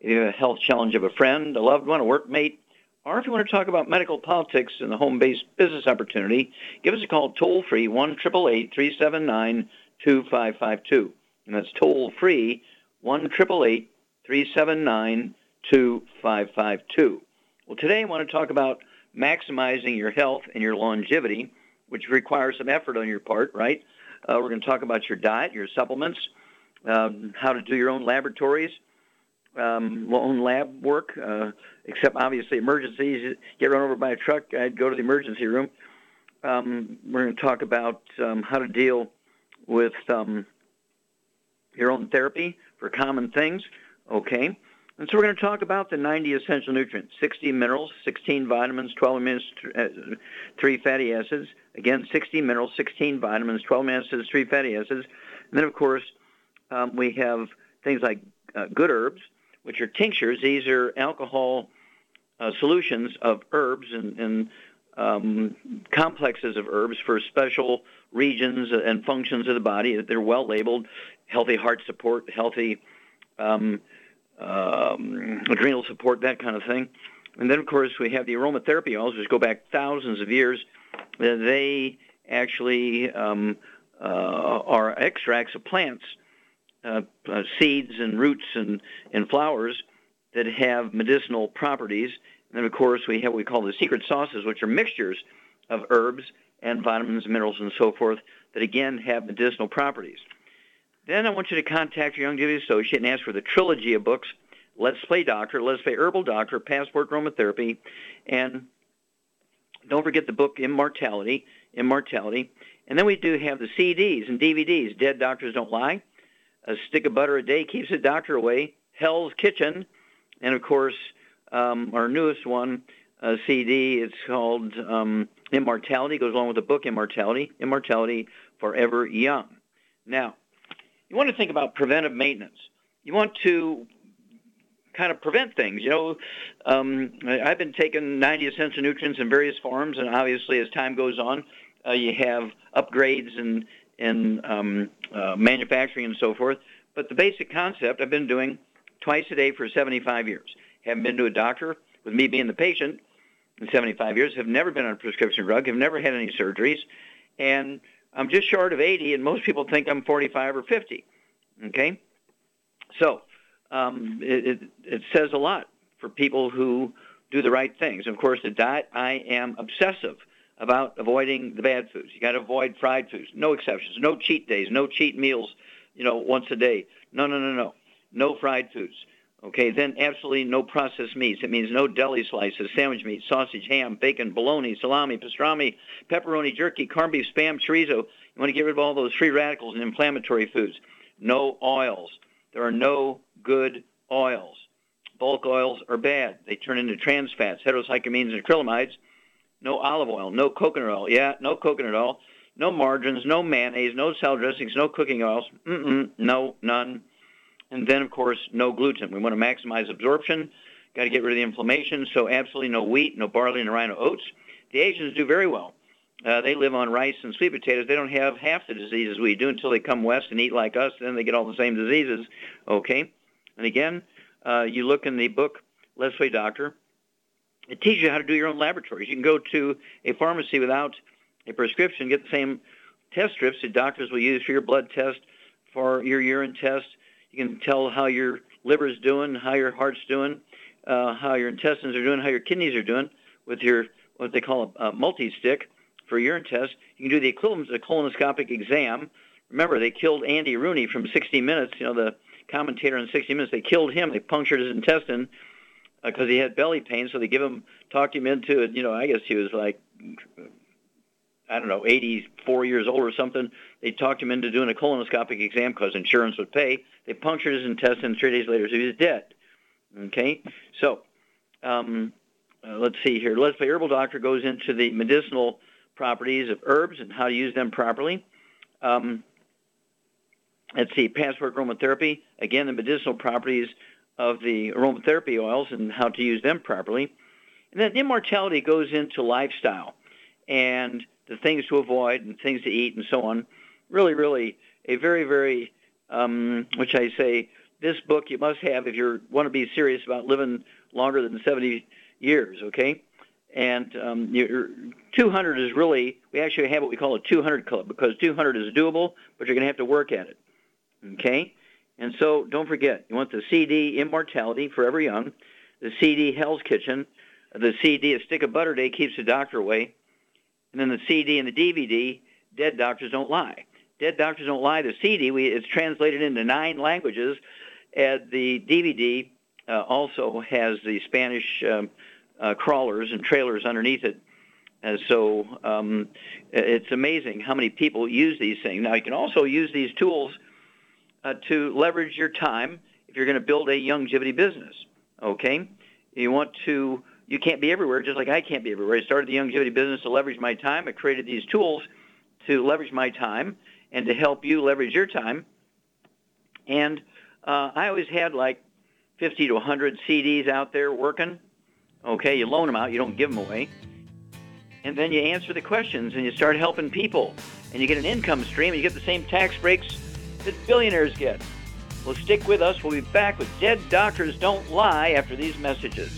if you have a health challenge of a friend, a loved one, a workmate, or if you want to talk about medical politics and the home-based business opportunity, give us a call toll-free, 1-888-379-2552. And that's toll-free, 1-888-379-2552. Well, today I want to talk about maximizing your health and your longevity, which requires some effort on your part, right? Uh, we're going to talk about your diet, your supplements, um, how to do your own laboratories, um, own lab work, uh, except obviously emergencies. Get run over by a truck, I'd go to the emergency room. Um, we're going to talk about um, how to deal with um, your own therapy for common things. Okay. And so we're going to talk about the 90 essential nutrients, 60 minerals, 16 vitamins, 12 amino acids, 3 fatty acids. Again, 60 minerals, 16 vitamins, 12 amino acids, 3 fatty acids. And then, of course, um, we have things like uh, GoodHerbs, which are tinctures. These are alcohol uh, solutions of herbs and, and um, complexes of herbs for special regions and functions of the body. They're well labeled, healthy heart support, healthy um, um, adrenal support, that kind of thing. And then, of course, we have the aromatherapy oils, which go back thousands of years. They actually um, uh, are extracts of plants, uh, uh, seeds and roots and, and flowers that have medicinal properties. And then, of course, we have what we call the secret sauces, which are mixtures of herbs and vitamins, minerals, and so forth that, again, have medicinal properties. Then I want you to contact your Youngevity associate and ask for the trilogy of books, Let's Play Doctor, Let's Play Herbal Doctor, Passport Aromatherapy, and don't forget the book Immortality, Immortality. And then we do have the CDs and DVDs, Dead Doctors Don't Lie, A Stick of Butter a Day Keeps the Doctor Away, Hell's Kitchen, and of course, um, our newest one, CD, it's called um, Immortality, goes along with the book Immortality, Immortality Forever Young. Now, you want to think about preventive maintenance. You want to kind of prevent things. You know, um, I've been taking 90 essential nutrients in various forms, and obviously as time goes on, uh, you have upgrades in in um, uh, manufacturing and so forth. But the basic concept I've been doing twice a day for 75 years. Haven't been to a doctor with me being the patient in 75 years. Have never been on a prescription drug. Have never had any surgeries, and I'm just short of 80, and most people think I'm 45 or 50. Okay, so um, it, it, it says a lot for people who do the right things. Of course, the diet, I am obsessive about avoiding the bad foods. You got to avoid fried foods. No exceptions. No cheat days. No cheat meals. You know, once a day. No, no, no, no. No fried foods. Okay, then absolutely no processed meats. It means no deli slices, sandwich meat, sausage, ham, bacon, bologna, salami, pastrami, pepperoni, jerky, corned beef, spam, chorizo. You want to get rid of all those free radicals and inflammatory foods. No oils. There are no good oils. Bulk oils are bad. They turn into trans fats, heterocyclic amines, and acrylamides. No olive oil, no coconut oil. Yeah, no coconut oil. No margarines, no mayonnaise, no salad dressings, no cooking oils. Mm-mm, no, none. And then, of course, no gluten. We want to maximize absorption. Got to get rid of the inflammation. So absolutely no wheat, no barley, no rye, no oats. The Asians do very well. Uh, they live on rice and sweet potatoes. They don't have half the diseases we do until they come west and eat like us. Then they get all the same diseases. Okay. And again, uh, you look in the book Let's Play Doctor. It teaches you how to do your own laboratories. You can go to a pharmacy without a prescription, get the same test strips that doctors will use for your blood test, for your urine test. You can tell how your liver's doing, how your heart's doing, uh, how your intestines are doing, how your kidneys are doing with your what they call a, a multi-stick for urine test. You can do the equivalent of a colonoscopic exam. Remember, they killed Andy Rooney from 60 Minutes. You know, the commentator on 60 Minutes. They killed him. They punctured his intestine because uh, he had belly pain. So they give him, talked him into it. You know, I guess he was like, I don't know, 84 years old or something. They talked him into doing a colonoscopic exam because insurance would pay. They punctured his intestine. Three days later, so he was dead. Okay, so um, uh, let's see here. Let's Play Herbal Doctor goes into the medicinal properties of herbs and how to use them properly. Um, let's see, Passport Aromatherapy, again, the medicinal properties of the aromatherapy oils and how to use them properly. And then immortality goes into lifestyle and the things to avoid and things to eat and so on. Really, really a very, very, um, which I say, this book you must have if you want to be serious about living longer than 70 years, okay? And um, 200 is really, we actually have what we call a 200 club because 200 is doable, but you're going to have to work at it, okay? And so don't forget, you want the CD Immortality, Forever Young, the CD Hell's Kitchen, the CD A Stick of Butter Day Keeps the Doctor Away, and then the CD and the DVD, Dead Doctors Don't Lie. Dead Doctors Don't Lie, the CD, we, it's translated into nine languages, and the DVD uh, also has the Spanish um, uh, crawlers and trailers underneath it. And so um, it's amazing how many people use these things. Now, you can also use these tools uh, to leverage your time if you're going to build a longevity business. Okay? You want to, you can't be everywhere, just like I can't be everywhere. I started the longevity business to leverage my time. I created these tools to leverage my time and to help you leverage your time. And uh, I always had like 50 to 100 CDs out there working. Okay, you loan them out, you don't give them away. And then you answer the questions and you start helping people. And you get an income stream and you get the same tax breaks that billionaires get. Well, stick with us. We'll be back with Dead Doctors Don't Lie after these messages.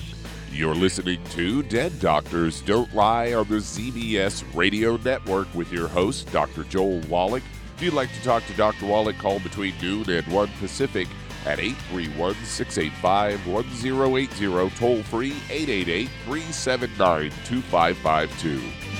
You're listening to Dead Doctors Don't Lie on the ZBS Radio Network with your host, Dr. Joel Wallach. If you'd like to talk to Dr. Wallach, call between noon and 1 Pacific at 831 685 1080, toll free 888 379 2552.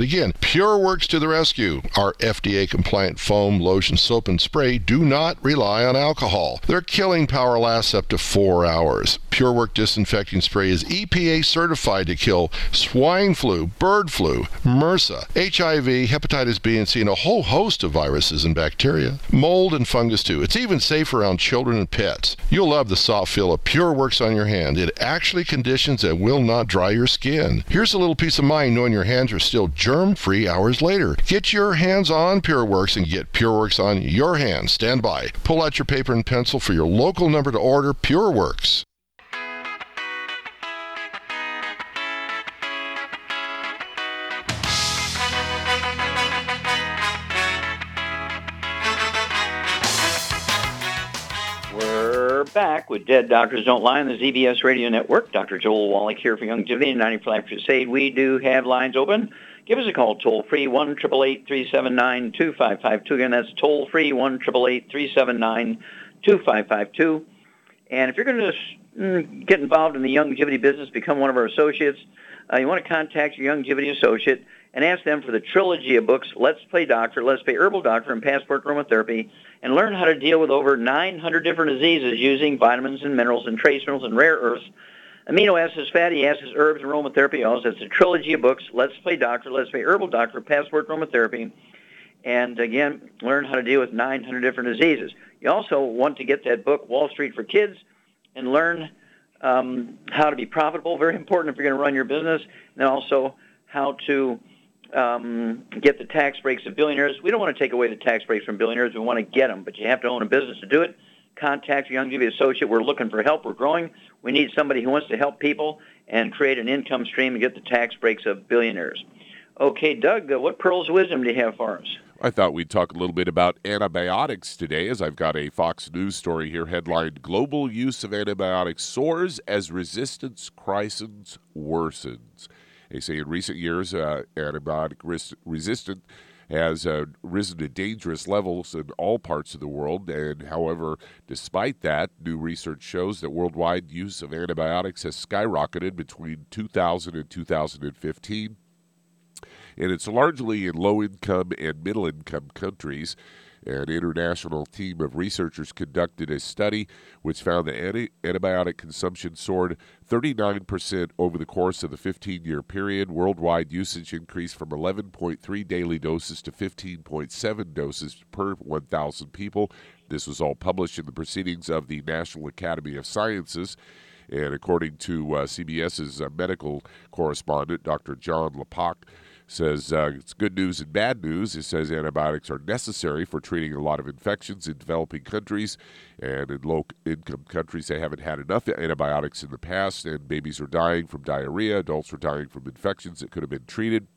again. Pure Works to the rescue. Our FDA compliant foam, lotion, soap, and spray do not rely on alcohol. Their killing power lasts up to four hours. PureWork disinfecting spray is EPA certified to kill swine flu, bird flu, MRSA, HIV, hepatitis B and C, and a whole host of viruses and bacteria. Mold and fungus too. It's even safe around children and pets. You'll love the soft feel of PureWorks on your hand. It actually conditions and will not dry your skin. Here's a little peace of mind knowing your hands are still germ free hours later. Get your hands on PureWorks and get PureWorks on your hands. Stand by. Pull out your paper and pencil for your local number to order PureWorks. We're back with Dead Doctors Don't Lie on the ZBS Radio Network. Dr. Joel Wallach here for Youngevity and 90 Life Crusade. We do have lines open. Give us a call toll free, 1 379 2552 Again, that's toll free, 1 379 2552 And if you're going to mm, get involved in the longevity business, become one of our associates, uh, you want to contact your Youngevity associate and ask them for the trilogy of books, Let's Play Doctor, Let's Play Herbal Doctor, and Passport Aromatherapy, and learn how to deal with over 900 different diseases using vitamins and minerals and trace minerals and rare earths, amino acids, fatty acids, herbs, aromatherapy oils. It's a trilogy of books, Let's Play Doctor, Let's Play Herbal Doctor, Passport Aromatherapy, and again, learn how to deal with 900 different diseases. You also want to get that book, Wall Street for Kids, and learn um, how to be profitable. Very important if you're going to run your business, and also how to um, get the tax breaks of billionaires. We don't want to take away the tax breaks from billionaires. We want to get them, but you have to own a business to do it. Contact your Youngevity associate. We're looking for help. We're growing. We need somebody who wants to help people and create an income stream and get the tax breaks of billionaires. Okay, Doug, uh, what pearls of wisdom do you have for us? I thought we'd talk a little bit about antibiotics today, as I've got a Fox News story here headlined Global Use of Antibiotics Soars as Resistance Crisis Worsens. They say in recent years, uh, antibiotic res- resistant has uh, risen to dangerous levels in all parts of the world. And however, despite that, new research shows that worldwide use of antibiotics has skyrocketed between 2000 and 2015. And it's largely in low income and middle income countries. An international team of researchers conducted a study which found that anti- antibiotic consumption soared 39% over the course of the 15 year period. Worldwide usage increased from 11.3 daily doses to 15.7 doses per 1,000 people. This was all published in the Proceedings of the National Academy of Sciences. And according to uh, CBS's uh, medical correspondent, Dr. Jon LaPook, says uh, it's good news and bad news. It says antibiotics are necessary for treating a lot of infections in developing countries, and in low income countries, they haven't had enough antibiotics in the past, and babies are dying from diarrhea, adults are dying from infections that could have been treated.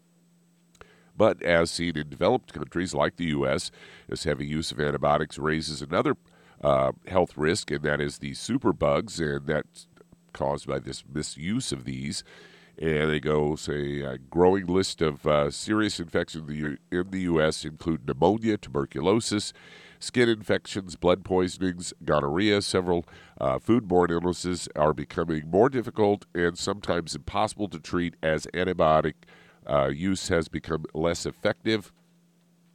But as seen in developed countries like the U.S., this heavy use of antibiotics raises another uh, health risk, and that is the superbugs, and that's caused by this misuse of these and they go say a growing list of uh, serious infections in the, in the U.S. include pneumonia, tuberculosis, skin infections, blood poisonings, gonorrhea. Several uh, foodborne illnesses are becoming more difficult and sometimes impossible to treat as antibiotic uh, use has become less effective.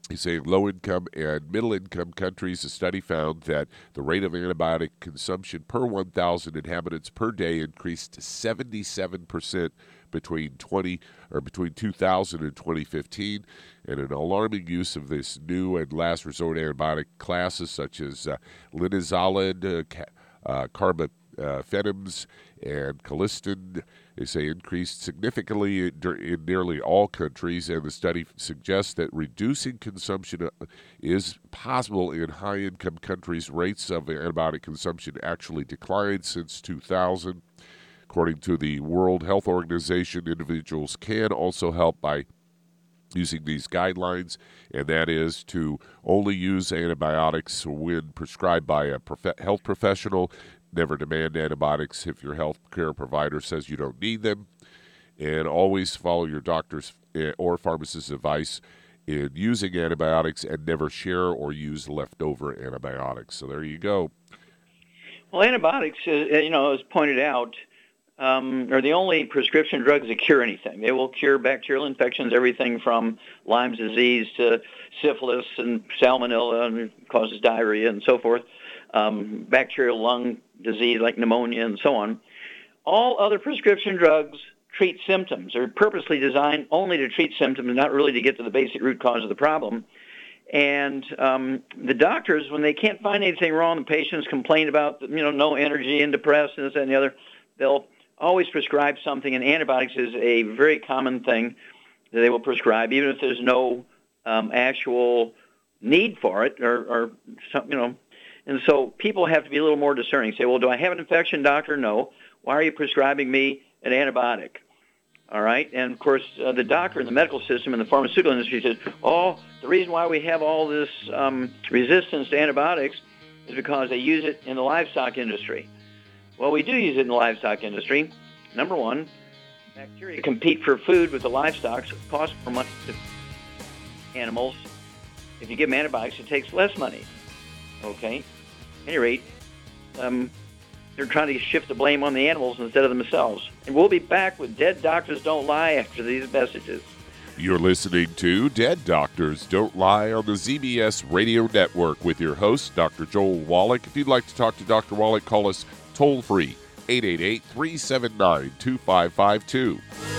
He's saying low income and middle income countries, a study found that the rate of antibiotic consumption per 1,000 inhabitants per day increased 77% between 20 or between 2000 and 2015, and an alarming use of this new and last resort antibiotic classes such as uh, linezolid, uh, ca- uh, and colistin they say increased significantly in nearly all countries, and the study suggests that reducing consumption uh, is possible in high income countries. Rates of antibiotic consumption actually declined since 2000. According to the World Health Organization, individuals can also help by using these guidelines, and that is to only use antibiotics when prescribed by a prof- health professional Never demand antibiotics if your health care provider says you don't need them. And always follow your doctor's eh, or pharmacist's advice in using antibiotics and never share or use leftover antibiotics. So there you go. Well, antibiotics, uh, you know, as pointed out, um, are the only prescription drugs that cure anything. They will cure bacterial infections, everything from Lyme disease to syphilis and salmonella, and causes diarrhea and so forth um, bacterial lung disease like pneumonia and so on. All other prescription drugs treat symptoms. They're purposely designed only to treat symptoms, not really to get to the basic root cause of the problem. And um, the doctors, when they can't find anything wrong, the patients complain about, you know, no energy and depressed and this and the other, they'll always prescribe something. And antibiotics is a very common thing that they will prescribe, even if there's no um, actual need for it or, or some, you know, and so people have to be a little more discerning. Say, well, do I have an infection, doctor? No. Why are you prescribing me an antibiotic? All right. And of course, uh, the doctor in the medical system and the pharmaceutical industry says, oh, the reason why we have all this um, resistance to antibiotics is because they use it in the livestock industry. Well, we do use it in the livestock industry. Number one, bacteria compete for food with the livestock, so it costs more money to animals. If you give them antibiotics, it takes less money. Okay? Any rate, um, they're trying to shift the blame on the animals instead of themselves. And we'll be back with Dead Doctors Don't Lie after these messages. You're listening to Dead Doctors Don't Lie on the ZBS Radio Network with your host, Dr. Joel Wallach. If you'd like to talk to Dr. Wallach, call us toll free 888 379 2552.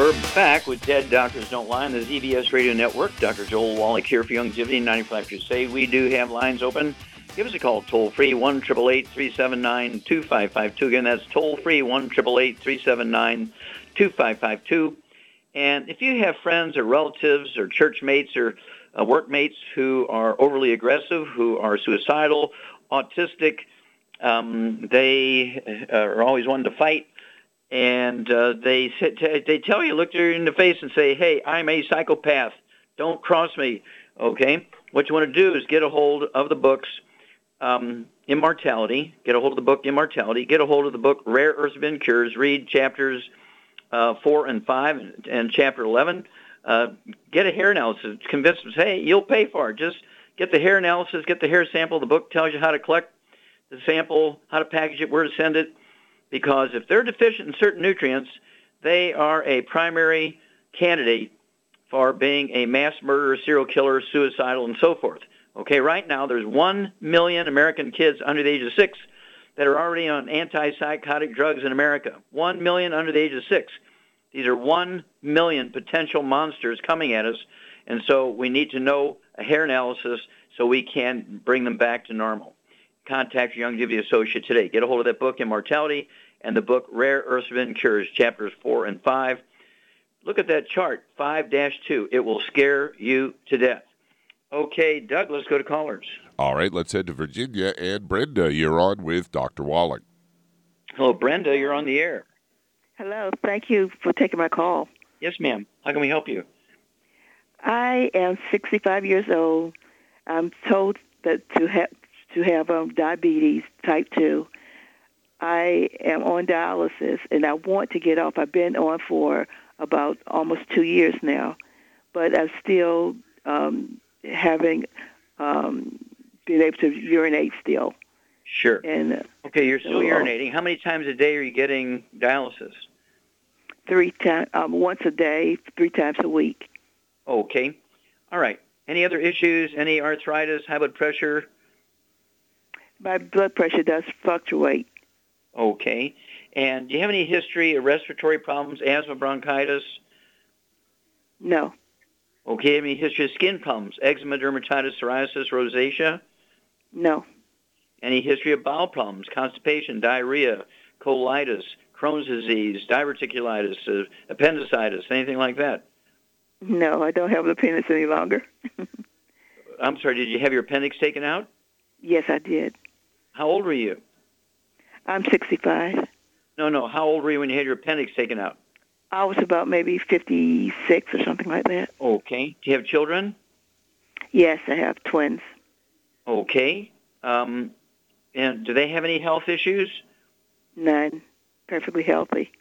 We're back with Dead Doctors Don't Lie on the ZBS Radio Network. Dr. Joel Wallach here for Youngevity 95 Crusade. We do have lines open. Give us a call toll free 1 379 2552. Again, that's toll free 1 379 2552. And if you have friends or relatives or church mates or uh, workmates who are overly aggressive, who are suicidal, autistic, um, they uh, are always wanting to fight, and uh, they they tell you, look you in the face and say, "Hey, I'm a psychopath. Don't cross me." Okay. What you want to do is get a hold of the books um, Immortality. Get a hold of the book Immortality. Get a hold of the book Rare Earths Forbidden Cures. Read chapters uh, four and five and, and chapter eleven. Uh, get a hair analysis. Convince them, hey, you'll pay for it. Just get the hair analysis. Get the hair sample. The book tells you how to collect the sample, how to package it, where to send it because if they're deficient in certain nutrients, they are a primary candidate for being a mass murderer, serial killer, suicidal, and so forth. Okay, right now there's 1 million American kids under the age of 6 that are already on antipsychotic drugs in America. 1 million under the age of 6. These are 1 million potential monsters coming at us, and so we need to know a hair analysis so we can bring them back to normal. Contact your Youngevity associate today. Get a hold of that book, Immortality, and the book, Rare Earths Forbidden Cures, chapters 4 and 5. Look at that chart, 5-2. It will scare you to death. Okay, Doug, let's go to callers. All right, let's head to Virginia. And Brenda, you're on with Dr. Wallach. Hello, Brenda, you're on the air. Hello, thank you for taking my call. Yes, ma'am. How can we help you? I am 65 years old. I'm told that to have to have um, diabetes type 2. I am on dialysis and I want to get off. I've been on for about almost two years now, but I'm still um, having um, been able to urinate still. Sure. And uh, okay, you're still urinating. How many times a day are you getting dialysis? Three times, um, once a day, three times a week. Okay. All right. Any other issues? Any arthritis, high blood pressure? My blood pressure does fluctuate. Okay. And do you have any history of respiratory problems, asthma, bronchitis? No. Okay. Any history of skin problems, eczema, dermatitis, psoriasis, rosacea? No. Any history of bowel problems, constipation, diarrhea, colitis, Crohn's disease, diverticulitis, uh, appendicitis, anything like that? No, I don't have the appendix any longer. I'm sorry, did you have your appendix taken out? yes, I did. How old were you? I'm 65. No, no. How old were you when you had your appendix taken out? I was about maybe 56 or something like that. Okay. Do you have children? Yes, I have twins. Okay. Um, and do they have any health issues? None. Perfectly healthy.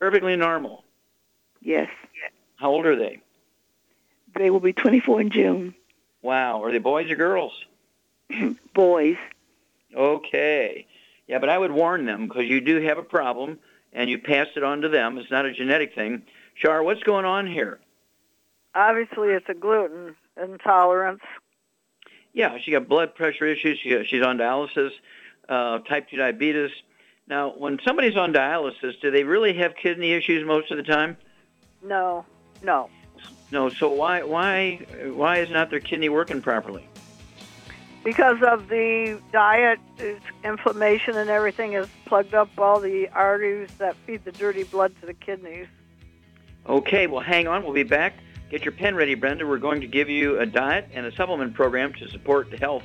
Perfectly normal. Yes. How old are they? They will be 24 in June. Wow. Are they boys or girls? Boys. Okay. Yeah, but I would warn them because you do have a problem and you pass it on to them. It's not a genetic thing. Shar, what's going on here? Obviously, it's a gluten intolerance. Yeah, she got blood pressure issues. She, she's on dialysis, uh, type 2 diabetes. Now, when somebody's on dialysis, do they really have kidney issues most of the time? No, no. No. So why why why is not their kidney working properly? Because of the diet, inflammation and everything has plugged up all the arteries that feed the dirty blood to the kidneys. Okay, well, hang on. We'll be back. Get your pen ready, Brenda. We're going to give you a diet and a supplement program to support the health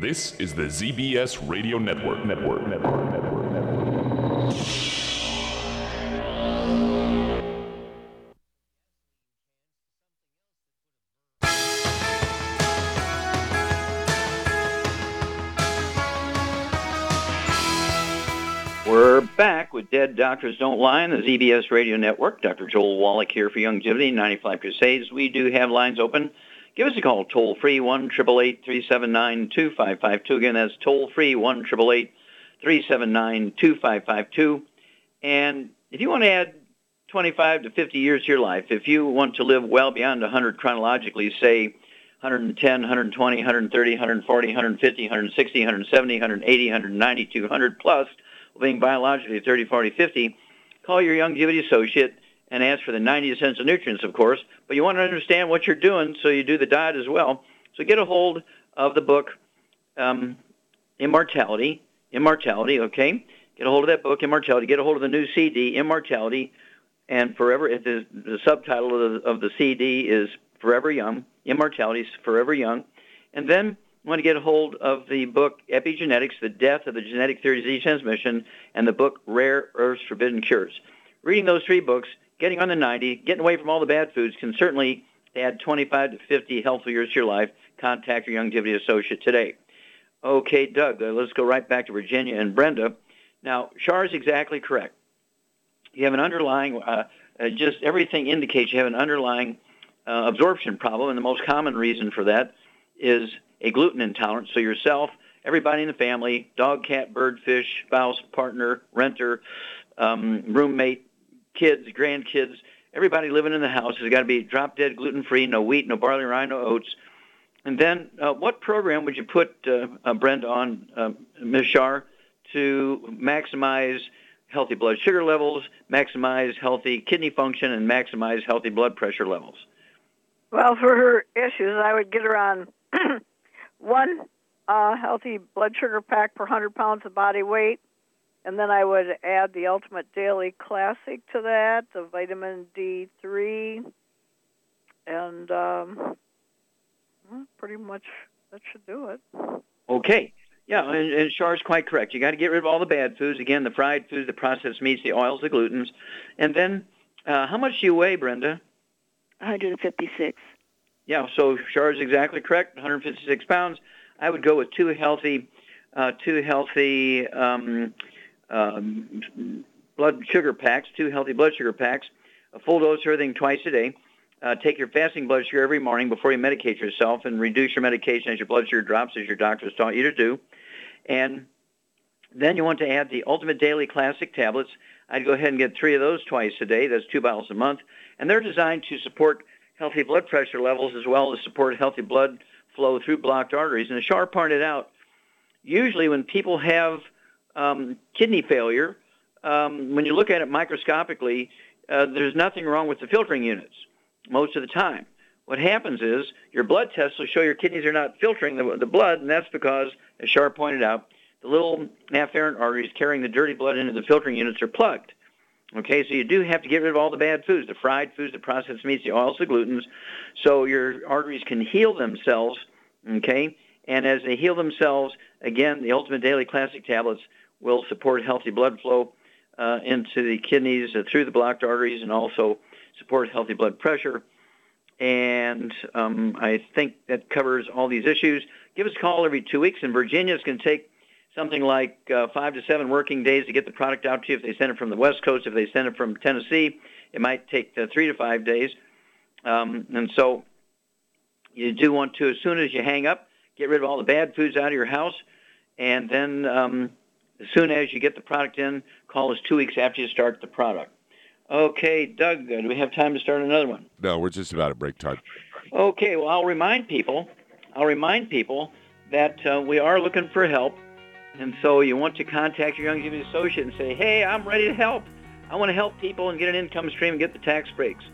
This is the ZBS Radio Network. Network. Network. Network. Network. We're back with Dead Doctors Don't Lie on the ZBS Radio Network. Dr. Joel Wallach here for Youngevity 95 Crusades. We do have lines open Give us a call toll free one triple eight three seven nine two five five two. Again, that's toll free one triple eight three seven nine two five five two. And if you want to add 25 to 50 years to your life, if you want to live well beyond 100 chronologically, say 110, 120, 130, 140, 150, 160, 170, 180, 190, 200 plus, being biologically 30, 40, 50, call your Youngevity associate and ask for the 90 essential nutrients, of course. But you want to understand what you're doing, so you do the diet as well. So get a hold of the book um, Immortality. Immortality, okay? Get a hold of that book, Immortality. Get a hold of the new CD, Immortality, and Forever. The, the subtitle of the, of the CD is Forever Young. Immortality is Forever Young. And then you want to get a hold of the book Epigenetics, The Death of the Genetic Theory of Disease Transmission, and the book Rare Earths Forbidden Cures. Reading those three books, getting on the 90, getting away from all the bad foods can certainly add 25 to 50 healthy years to your life. Contact your Youngevity associate today. Okay, Doug, uh, let's go right back to Virginia and Brenda. Now, Shar is exactly correct. You have an underlying, uh, uh, just everything indicates you have an underlying uh, absorption problem, and the most common reason for that is a gluten intolerance. So yourself, everybody in the family, dog, cat, bird, fish, spouse, partner, renter, um, roommate, kids, grandkids, everybody living in the house has got to be drop dead gluten free, no wheat, no barley, rye, no oats. And then, uh, what program would you put uh, uh, Brenda on, uh, Ms. Shar, to maximize healthy blood sugar levels, maximize healthy kidney function, and maximize healthy blood pressure levels? Well, for her issues, I would get her on one uh, healthy blood sugar pack per 100 pounds of body weight, and then I would add the Ultimate Daily Classic to that, the vitamin D3, and um, well, pretty much that should do it. Okay. Yeah, and, and Shar's quite correct. You got to get rid of all the bad foods. Again, the fried foods, the processed meats, the oils, the glutens. And then, uh, how much do you weigh, Brenda? 156. Yeah, so Char is exactly correct, 156 pounds. I would go with two healthy, uh, two healthy um, um, blood sugar packs, two healthy blood sugar packs, a full dose of everything twice a day. Uh, take your fasting blood sugar every morning before you medicate yourself and reduce your medication as your blood sugar drops as your doctor taught you to do. And then you want to add the Ultimate Daily Classic tablets. I'd go ahead and get three of those twice a day. That's two bottles a month. And they're designed to support healthy blood pressure levels as well as support healthy blood flow through blocked arteries. And as Shar pointed out, usually when people have um, kidney failure, um, when you look at it microscopically, uh, there's nothing wrong with the filtering units most of the time. What happens is your blood tests will show your kidneys are not filtering the, the blood, and that's because, as Shar pointed out, the little afferent arteries carrying the dirty blood into the filtering units are plugged. Okay, so you do have to get rid of all the bad foods, the fried foods, the processed meats, the oils, the glutens, so your arteries can heal themselves. Okay, and as they heal themselves, again, the Ultimate Daily Classic tablets will support healthy blood flow uh, into the kidneys uh, through the blocked arteries and also support healthy blood pressure. And um, I think that covers all these issues. Give us a call every two weeks. In Virginia, it's going to take something like uh, five to seven working days to get the product out to you. If they send it from the West Coast, if they send it from Tennessee, it might take uh, three to five days. Um, and so you do want to, as soon as you hang up, get rid of all the bad foods out of your house. And then um, as soon as you get the product in, call us two weeks after you start the product. Okay, Doug, uh, do we have time to start another one? No, we're just about at break time. Okay, well, I'll remind people, I'll remind people that uh, we are looking for help. And so you want to contact your Youngevity associate and say, hey, I'm ready to help. I want to help people and get an income stream and get the tax breaks.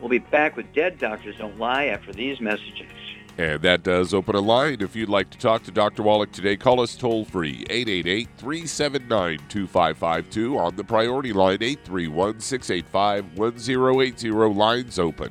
We'll be back with Dead Doctors Don't Lie after these messages. And that does open a line. If you'd like to talk to Dr. Wallach today, call us toll free 888 379 2552 on the priority line 831 685 1080. Lines open.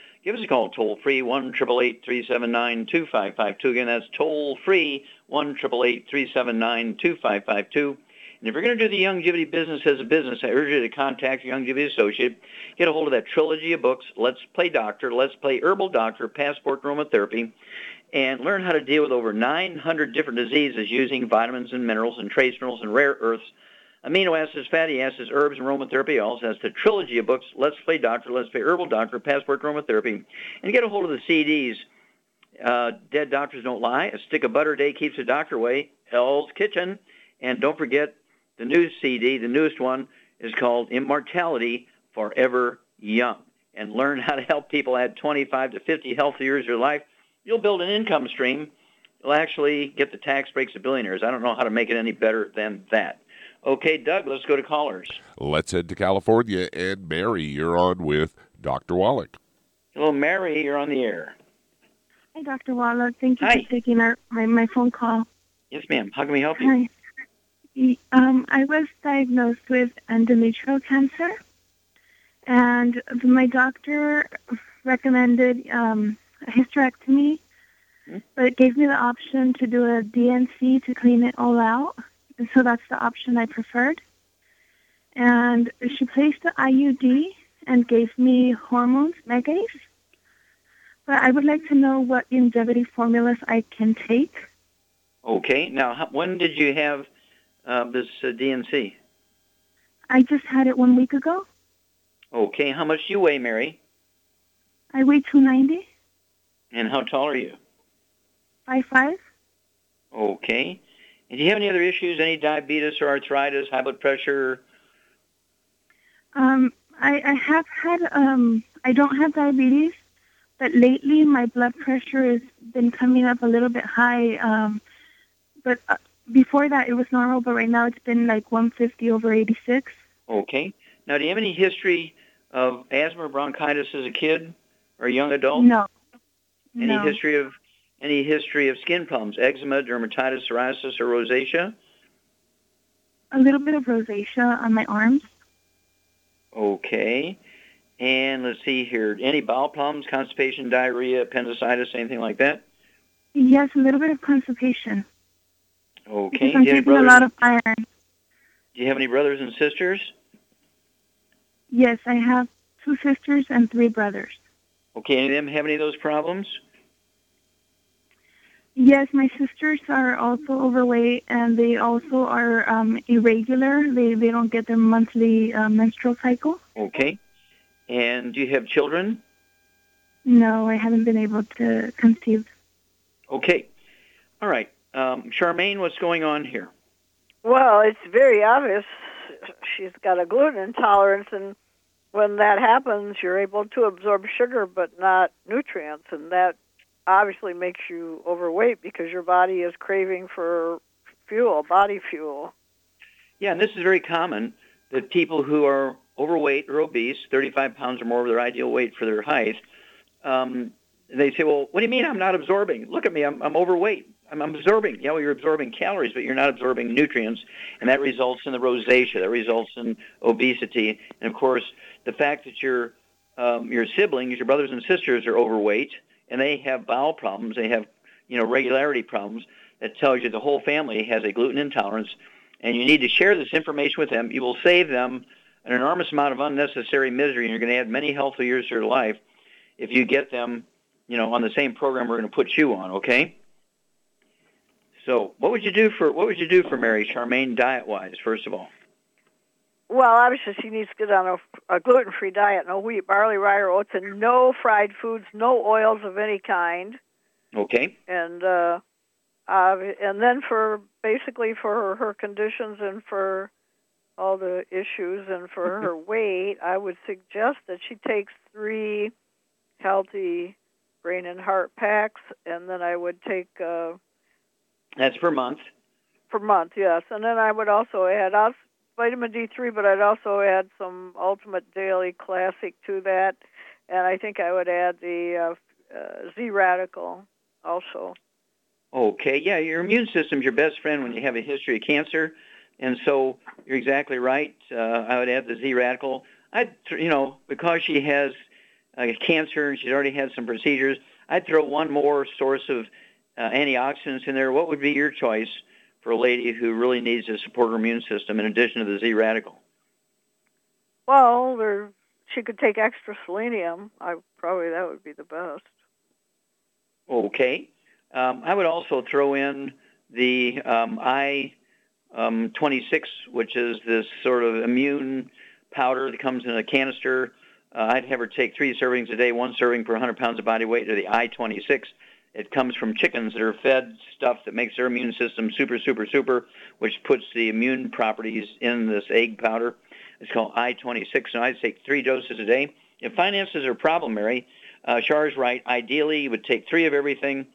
Give us a call toll free, 1 379 2552 Again, that's toll free, 1 379 And if you're going to do the Youngevity business as a business, I urge you to contact your Youngevity associate. Get a hold of that trilogy of books, Let's Play Doctor, Let's Play Herbal Doctor, Passport Aromatherapy and learn how to deal with over 900 different diseases using vitamins and minerals and trace minerals and rare earths, amino acids, fatty acids, herbs, and aromatherapy. Also has the trilogy of books, Let's Play Doctor, Let's Play Herbal Doctor, Passport Aromatherapy, and get a hold of the CDs. Uh, Dead Doctors Don't Lie, A Stick of Butter a Day Keeps the Doctor Away, Hell's Kitchen, and don't forget the new CD, the newest one, is called Immortality Forever Young. And learn how to help people add 25 to 50 healthy years of your life you'll build an income stream. You'll actually get the tax breaks of billionaires. I don't know how to make it any better than that. Okay, Doug, let's go to callers. Let's head to California. And Mary, you're on with Dr. Wallach. Hello, Mary, you're on the air. Hi, Dr. Wallach. Thank you Hi. for taking our, my, my phone call. Yes, ma'am. How can we help you? Hi. Um, I was diagnosed with endometrial cancer, and my doctor recommended um, a hysterectomy, but it gave me the option to do a D&C to clean it all out. So that's the option I preferred. And she placed the IUD and gave me hormones, Megace. But I would like to know what longevity formulas I can take. Okay. Now, when did you have uh, this uh, D&C? I just had it one week ago. Okay. How much do you weigh, Mary? I weigh 290, And how tall are you? 5'5". Okay. And do you have any other issues? Any diabetes or arthritis, high blood pressure? Um, I, I have had, um, I don't have diabetes, but lately my blood pressure has been coming up a little bit high. Um, but uh, before that it was normal, but right now it's been like 150 over 86. Okay. Now, do you have any history of asthma or bronchitis as a kid or a young adult? No. Any no. history of any history of skin problems, eczema, dermatitis, psoriasis, or rosacea? A little bit of rosacea on my arms. Okay. And let's see here. Any bowel problems, constipation, diarrhea, appendicitis, anything like that? Yes, a little bit of constipation. Okay. Because I'm Do you, have a lot of iron. do you have any brothers and sisters? Yes, I have two sisters and three brothers. Okay. Any of them have any of those problems? Yes, my sisters are also overweight, and they also are um, irregular. They they don't get their monthly uh, menstrual cycle. Okay. And do you have children? No, I haven't been able to conceive. Okay. All right. Um, Charmaine, what's going on here? Well, it's very obvious she's got a gluten intolerance, and when that happens, you're able to absorb sugar but not nutrients, and that obviously makes you overweight because your body is craving for fuel, body fuel. Yeah, and this is very common that people who are overweight or obese, 35 pounds or more of their ideal weight for their height, um, they say, well, what do you mean I'm not absorbing? Look at me, I'm, I'm overweight. I'm, absorbing. Yeah, well, you're absorbing calories, but you're not absorbing nutrients, and that results in the rosacea. That results in obesity, and of course, the fact that your um, your siblings, your brothers and sisters, are overweight, and they have bowel problems, they have you know regularity problems. That tells you the whole family has a gluten intolerance, and you need to share this information with them. You will save them an enormous amount of unnecessary misery, and you're going to add many healthy years to their life if you get them, you know, on the same program we're going to put you on. Okay. So, what would you do for what would you do for Mary Charmaine diet wise? First of all, Well, obviously she needs to get on a, a gluten-free diet, no wheat, barley, rye, or oats, and no fried foods, no oils of any kind. okay. and uh, uh, and then for basically for her, her conditions and for all the issues and for her weight, I would suggest that she takes three healthy brain and heart packs, and then I would take uh, That's per month. per month, yes, and then I would also add us vitamin D3, but I'd also add some Ultimate Daily Classic to that, and I think I would add the uh, uh, Z Radical also. Okay, yeah, your immune system's your best friend when you have a history of cancer, and so you're exactly right. Uh, I would add the Z radical. I'd, you know, because she has uh, cancer and she's already had some procedures, I'd throw one more source of uh, antioxidants in there. What would be your choice for a lady who really needs to support her immune system in addition to the Z radical? Well, there, she could take extra selenium. I probably that would be the best. Okay. Um, I would also throw in the um, I um, 26, which is this sort of immune powder that comes in a canister. Uh, I'd have her take three servings a day, one serving per 100 pounds of body weight, or the I 26. It comes from chickens that are fed stuff that makes their immune system super, super, super, which puts the immune properties in this egg powder. It's called I-26, and I'd take three doses a day. If finances are problem, Mary, uh, Shar's right. Ideally, you would take three of everything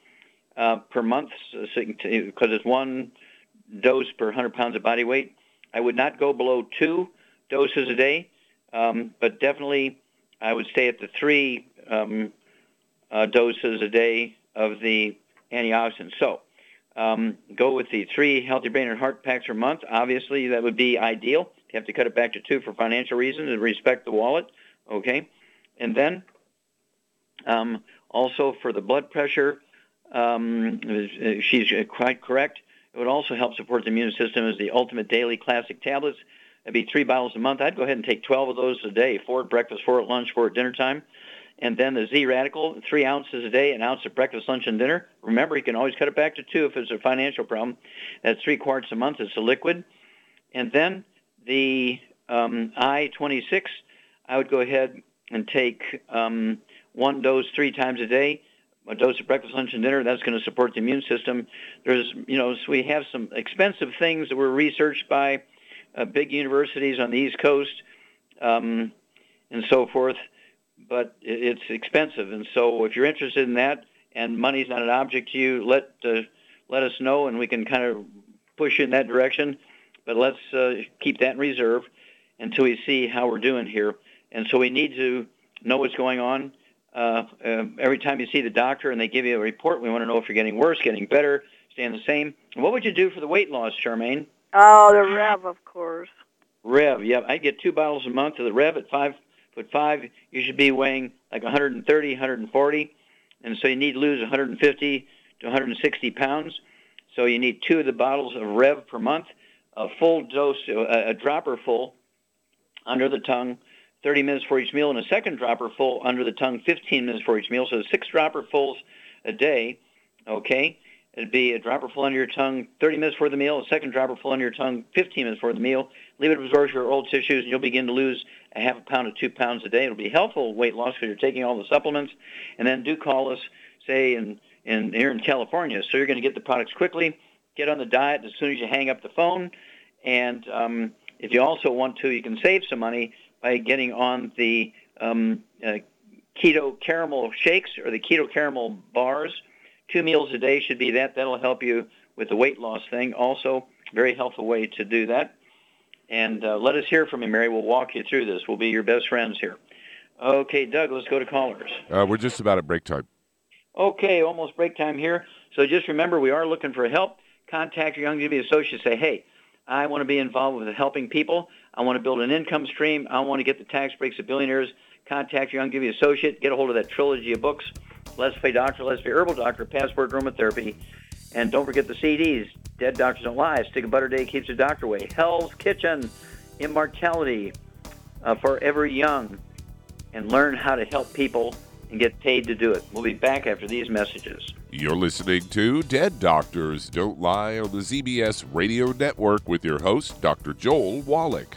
uh, per month because so it's one dose per 100 pounds of body weight. I would not go below two doses a day, um, but definitely I would stay at the three um, uh, doses a day of the antioxidants. So um, go with the three healthy brain and heart packs per month. Obviously, that would be ideal. You have to cut it back to two for financial reasons and respect the wallet. Okay, and then um, also for the blood pressure, um, she's quite correct. It would also help support the immune system as the ultimate daily classic tablets. That'd be three bottles a month. I'd go ahead and take 12 of those a day, four at breakfast, four at lunch, four at dinner time. And then the Z Radical, three ounces a day, an ounce at breakfast, lunch, and dinner. Remember, you can always cut it back to two if it's a financial problem. That's three quarts a month. It's a liquid. And then the um, I-26, I would go ahead and take um, one dose three times a day, a dose of breakfast, lunch, and dinner. That's going to support the immune system. There's, you know, so we have some expensive things that were researched by uh, big universities on the East Coast um, and so forth, but it's expensive. And so if you're interested in that and money's not an object to you, let uh, let us know and we can kind of push you in that direction. But let's uh, keep that in reserve until we see how we're doing here. And so we need to know what's going on. Uh, uh, every time you see the doctor and they give you a report, we want to know if you're getting worse, getting better, staying the same. what would you do for the weight loss, Charmaine? Oh, the Rev, of course. Rev, yeah. I get two bottles a month of the Rev at five foot five. You should be weighing like 130, 140, and so you need to lose 150 to 160 pounds. So you need two of the bottles of Rev per month, a full dose, a, a dropper full under the tongue, 30 minutes for each meal, and a second dropper full under the tongue, 15 minutes for each meal. So six dropper fulls a day. Okay. It'd be a dropper full under your tongue 30 minutes before the meal, a second dropper full under your tongue 15 minutes before the meal. Leave it absorb your old tissues, and you'll begin to lose a half a pound to two pounds a day. It'll be helpful weight loss because you're taking all the supplements. And then do call us, say, in, in here in California. So you're going to get the products quickly. Get on the diet as soon as you hang up the phone. And um, if you also want to, you can save some money by getting on the um, uh, keto caramel shakes or the keto caramel bars two meals a day should be that. That'll help you with the weight loss thing. Also, very helpful way to do that. And uh, let us hear from you, Mary. We'll walk you through this. We'll be your best friends here. Okay, Doug, let's go to callers. Uh, we're just about at break time. Okay, almost break time here. So just remember, we are looking for help. Contact your Youngevity associate. Say, hey, I want to be involved with helping people. I want to build an income stream. I want to get the tax breaks of billionaires. Contact your Youngevity associate. Get a hold of that trilogy of books. Let's Play Doctor, Let's Play Herbal Doctor, Passport Aromatherapy. And don't forget the CDs. Dead Doctors Don't Lie. Stick a Butter Day Keeps the Doctor Away. Hell's Kitchen. Immortality. Uh, Forever Young. And learn how to help people and get paid to do it. We'll be back after these messages. You're listening to Dead Doctors Don't Lie on the ZBS Radio Network with your host, Dr. Joel Wallach.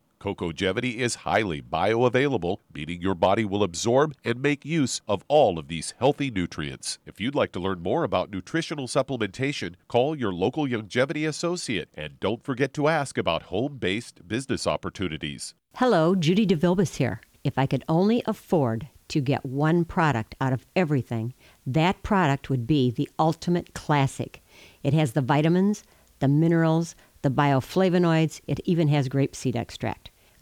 Cocogevity is highly bioavailable, meaning your body will absorb and make use of all of these healthy nutrients. If you'd like to learn more about nutritional supplementation, call your local Youngevity associate and don't forget to ask about home based business opportunities. Hello, Judy DeVilbus here. If I could only afford to get one product out of everything, that product would be the Ultimate Classic. It has the vitamins, the minerals, the bioflavonoids, it even has grapeseed extract.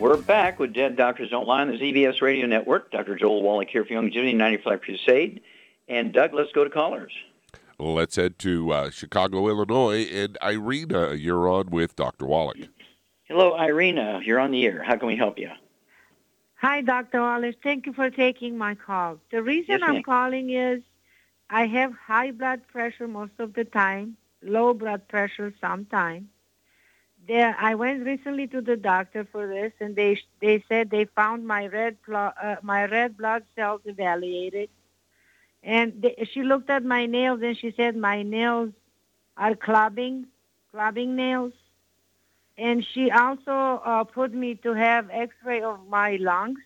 We're back with Dead Doctors Don't Lie on the ZBS Radio Network. Dr. Joel Wallach here for Young Youngevity 95 Crusade. And Doug, let's go to callers. Let's head to uh, Chicago, Illinois. And Irina, you're on with Dr. Wallach. Hello, Irina. You're on the air. How can we help you? Hi, Dr. Wallace. Thank you for taking my call. The reason Yes, I'm ma'am. calling is I have high blood pressure most of the time, low blood pressure sometimes. There, I went recently to the doctor for this, and they they said they found my red plo- uh, my red blood cells evaluated, and they, she looked at my nails and she said my nails are clubbing, clubbing nails. And she also uh, put me to have X-ray of my lungs,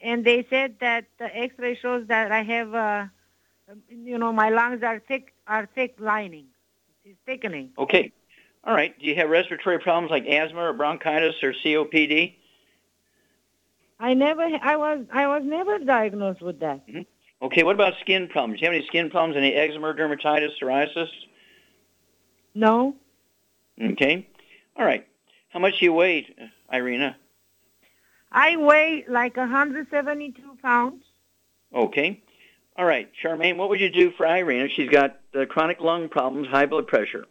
and they said that the X-ray shows that I have, uh, you know, my lungs are thick, are thick lining, it's thickening. Okay. All right. Do you have respiratory problems like asthma or bronchitis or COPD? I never, I was, I was never diagnosed with that. Okay. What about skin problems? Do you have any skin problems? Any eczema, dermatitis, psoriasis? No, Okay. All right. How much do you weigh, Irina? I weigh like 172 pounds. Okay. All right. Charmaine, what would you do for Irina? She's got uh, chronic lung problems, high blood pressure.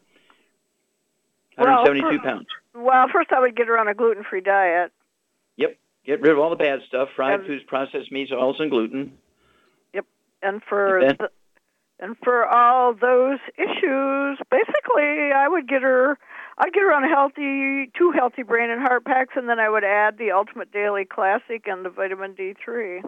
Well, 172 for- pounds. Well, first I would get her on a gluten-free diet. Yep. Get rid of all the bad stuff, fried Um, foods, processed meats, oils, and gluten. Yep. And for Okay. the, and for all those issues, basically, I would get her. I'd get her on a healthy, two healthy brain and heart packs, and then I would add the Ultimate Daily Classic and the Vitamin D3.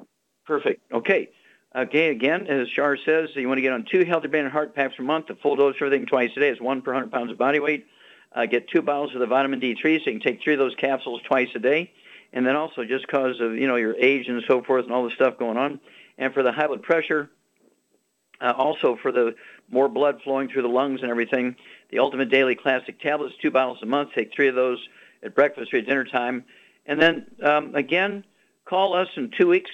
Perfect. Okay. Okay, again, as Shar says, you want to get on two healthy brain and heart packs per month. The full dose of everything twice a day is one per 100 pounds of body weight. Uh, get two bottles of the vitamin D3, so you can take three of those capsules twice a day. And then also, just because of you know your age and so forth and all the stuff going on, and for the high blood pressure, uh, also for the more blood flowing through the lungs and everything, the Ultimate Daily Classic tablets, two bottles a month. Take three of those at breakfast or at dinner time, and then um, again, call us in two weeks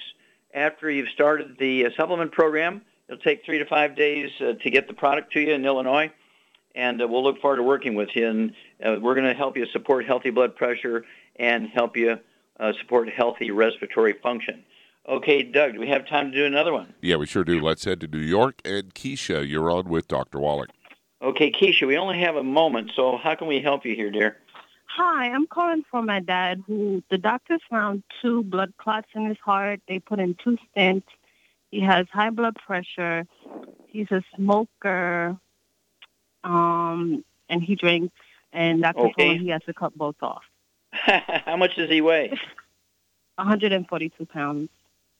after you've started the uh, supplement program. It'll take three to five days uh, to get the product to you in Illinois, and uh, we'll look forward to working with you. And uh, we're going to help you support healthy blood pressure and help you uh, support healthy respiratory function. Okay, Doug, do we have time to do another one? Yeah, we sure do. Let's head to New York. And Keisha, you're on with Dr. Wallach. Okay, Keisha, we only have a moment, so how can we help you here, dear? Hi, I'm calling for my dad who the doctors found two blood clots in his heart. They put in two stents. He has high blood pressure. He's a smoker. Um, and he drinks, and that's Okay. told he has to cut both off. How much does he weigh? 142 pounds.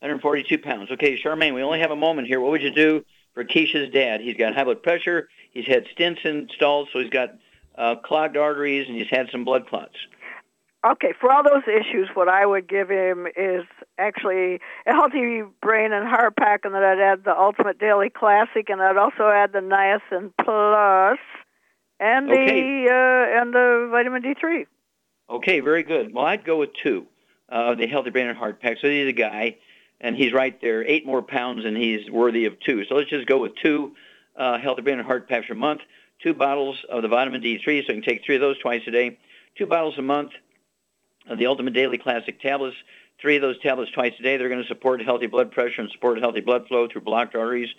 142 pounds. Okay, Charmaine, we only have a moment here. What would you do for Keisha's dad? He's got high blood pressure. He's had stents installed, so he's got uh, clogged arteries, and he's had some blood clots. Okay, for all those issues, what I would give him is actually a healthy brain and heart pack, and then I'd add the Ultimate Daily Classic, and I'd also add the Niacin Plus and the uh, and the vitamin D3. Okay, very good. Well, I'd go with two uh, the Healthy Brain and Heart Pack. So he's a guy, and he's right there, eight more pounds, and he's worthy of two. So let's just go with two uh, Healthy Brain and Heart Packs a month, two bottles of the vitamin D3, so you can take three of those twice a day, two bottles a month the Ultimate Daily Classic tablets, three of those tablets twice a day. They're going to support healthy blood pressure and support healthy blood flow through blocked arteries,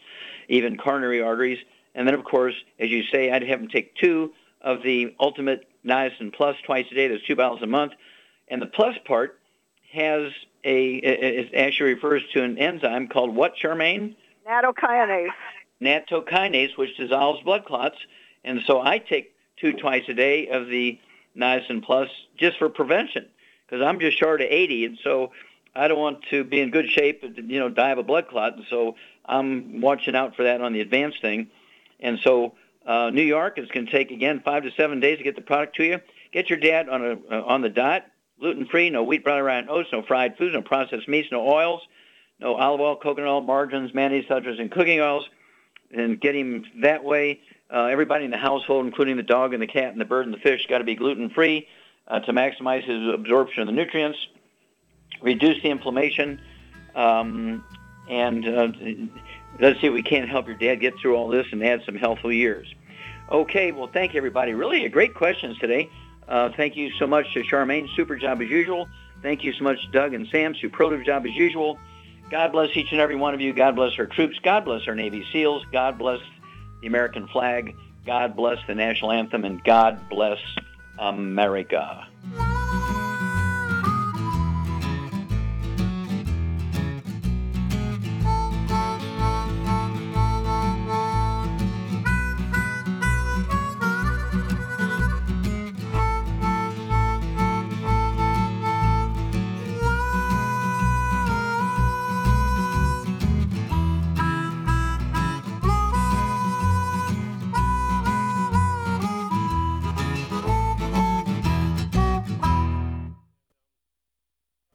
even coronary arteries. And then, of course, as you say, I'd have them take two of the Ultimate Niacin Plus twice a day. There's two bottles a month. And the plus part has a, it actually refers to an enzyme called what, Charmaine? Nattokinase. Nattokinase, which dissolves blood clots. And so I take two twice a day of the Niacin Plus just for prevention because I'm just short of 80. And so I don't want to be in good shape and, you know, die of a blood clot. And so I'm watching out for that on the advanced thing. And so uh, New York is going to take, again, five to seven days to get the product to you. Get your dad on, a, uh, on the diet, gluten-free, no wheat, brown, rye, oats, no fried foods, no processed meats, no oils, no olive oil, coconut oil, margarines, mayonnaise, sulfurs, and cooking oils and get him that way. Uh, everybody in the household, including the dog and the cat and the bird and the fish, got to be gluten free uh, to maximize his absorption of the nutrients, reduce the inflammation, um, and uh, let's see if we can't help your dad get through all this and add some healthful years. Okay, well, thank you, everybody. Really great questions today. Uh, thank you so much to Charmaine. Super job as usual. Thank you so much, Doug and Sam. Superlative job as usual. God bless each and every one of you. God bless our troops. God bless our Navy SEALs. God bless the American flag. God bless the national anthem. And God bless America.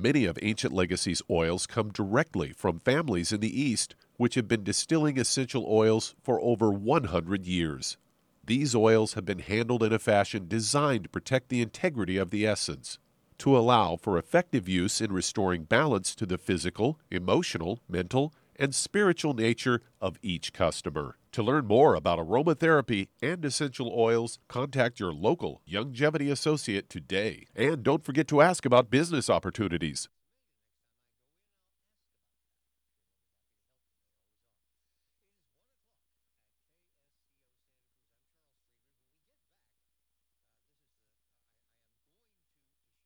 Many of Ancient Legacy's oils come directly from families in the East, which have been distilling essential oils for over 100 years. These oils have been handled in a fashion designed to protect the integrity of the essence, to allow for effective use in restoring balance to the physical, emotional, mental, and spiritual nature of each customer. To learn more about aromatherapy and essential oils, contact your local Youngevity associate today. And don't forget to ask about business opportunities.